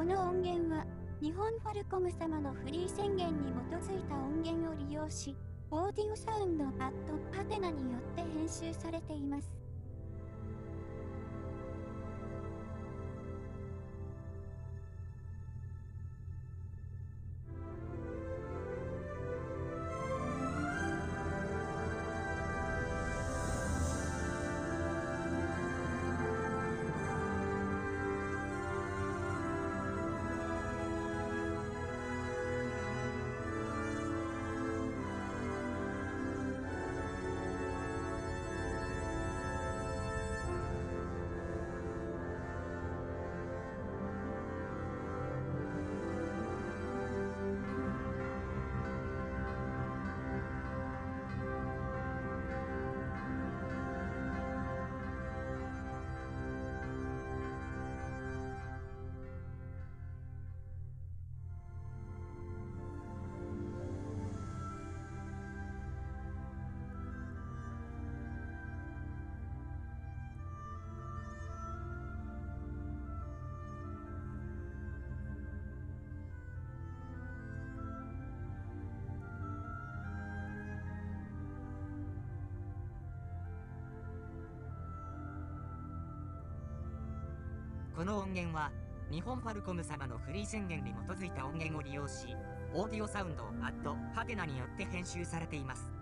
この音源は、日本ファルコム様のフリー宣言に基づいた音源を利用し、オーディオサウンドアッドパテナによって編集されています。この音源は、日本ファルコム様のフリー宣言に基づいた音源を利用し、オーディオサウンドアットハテナによって編集されています。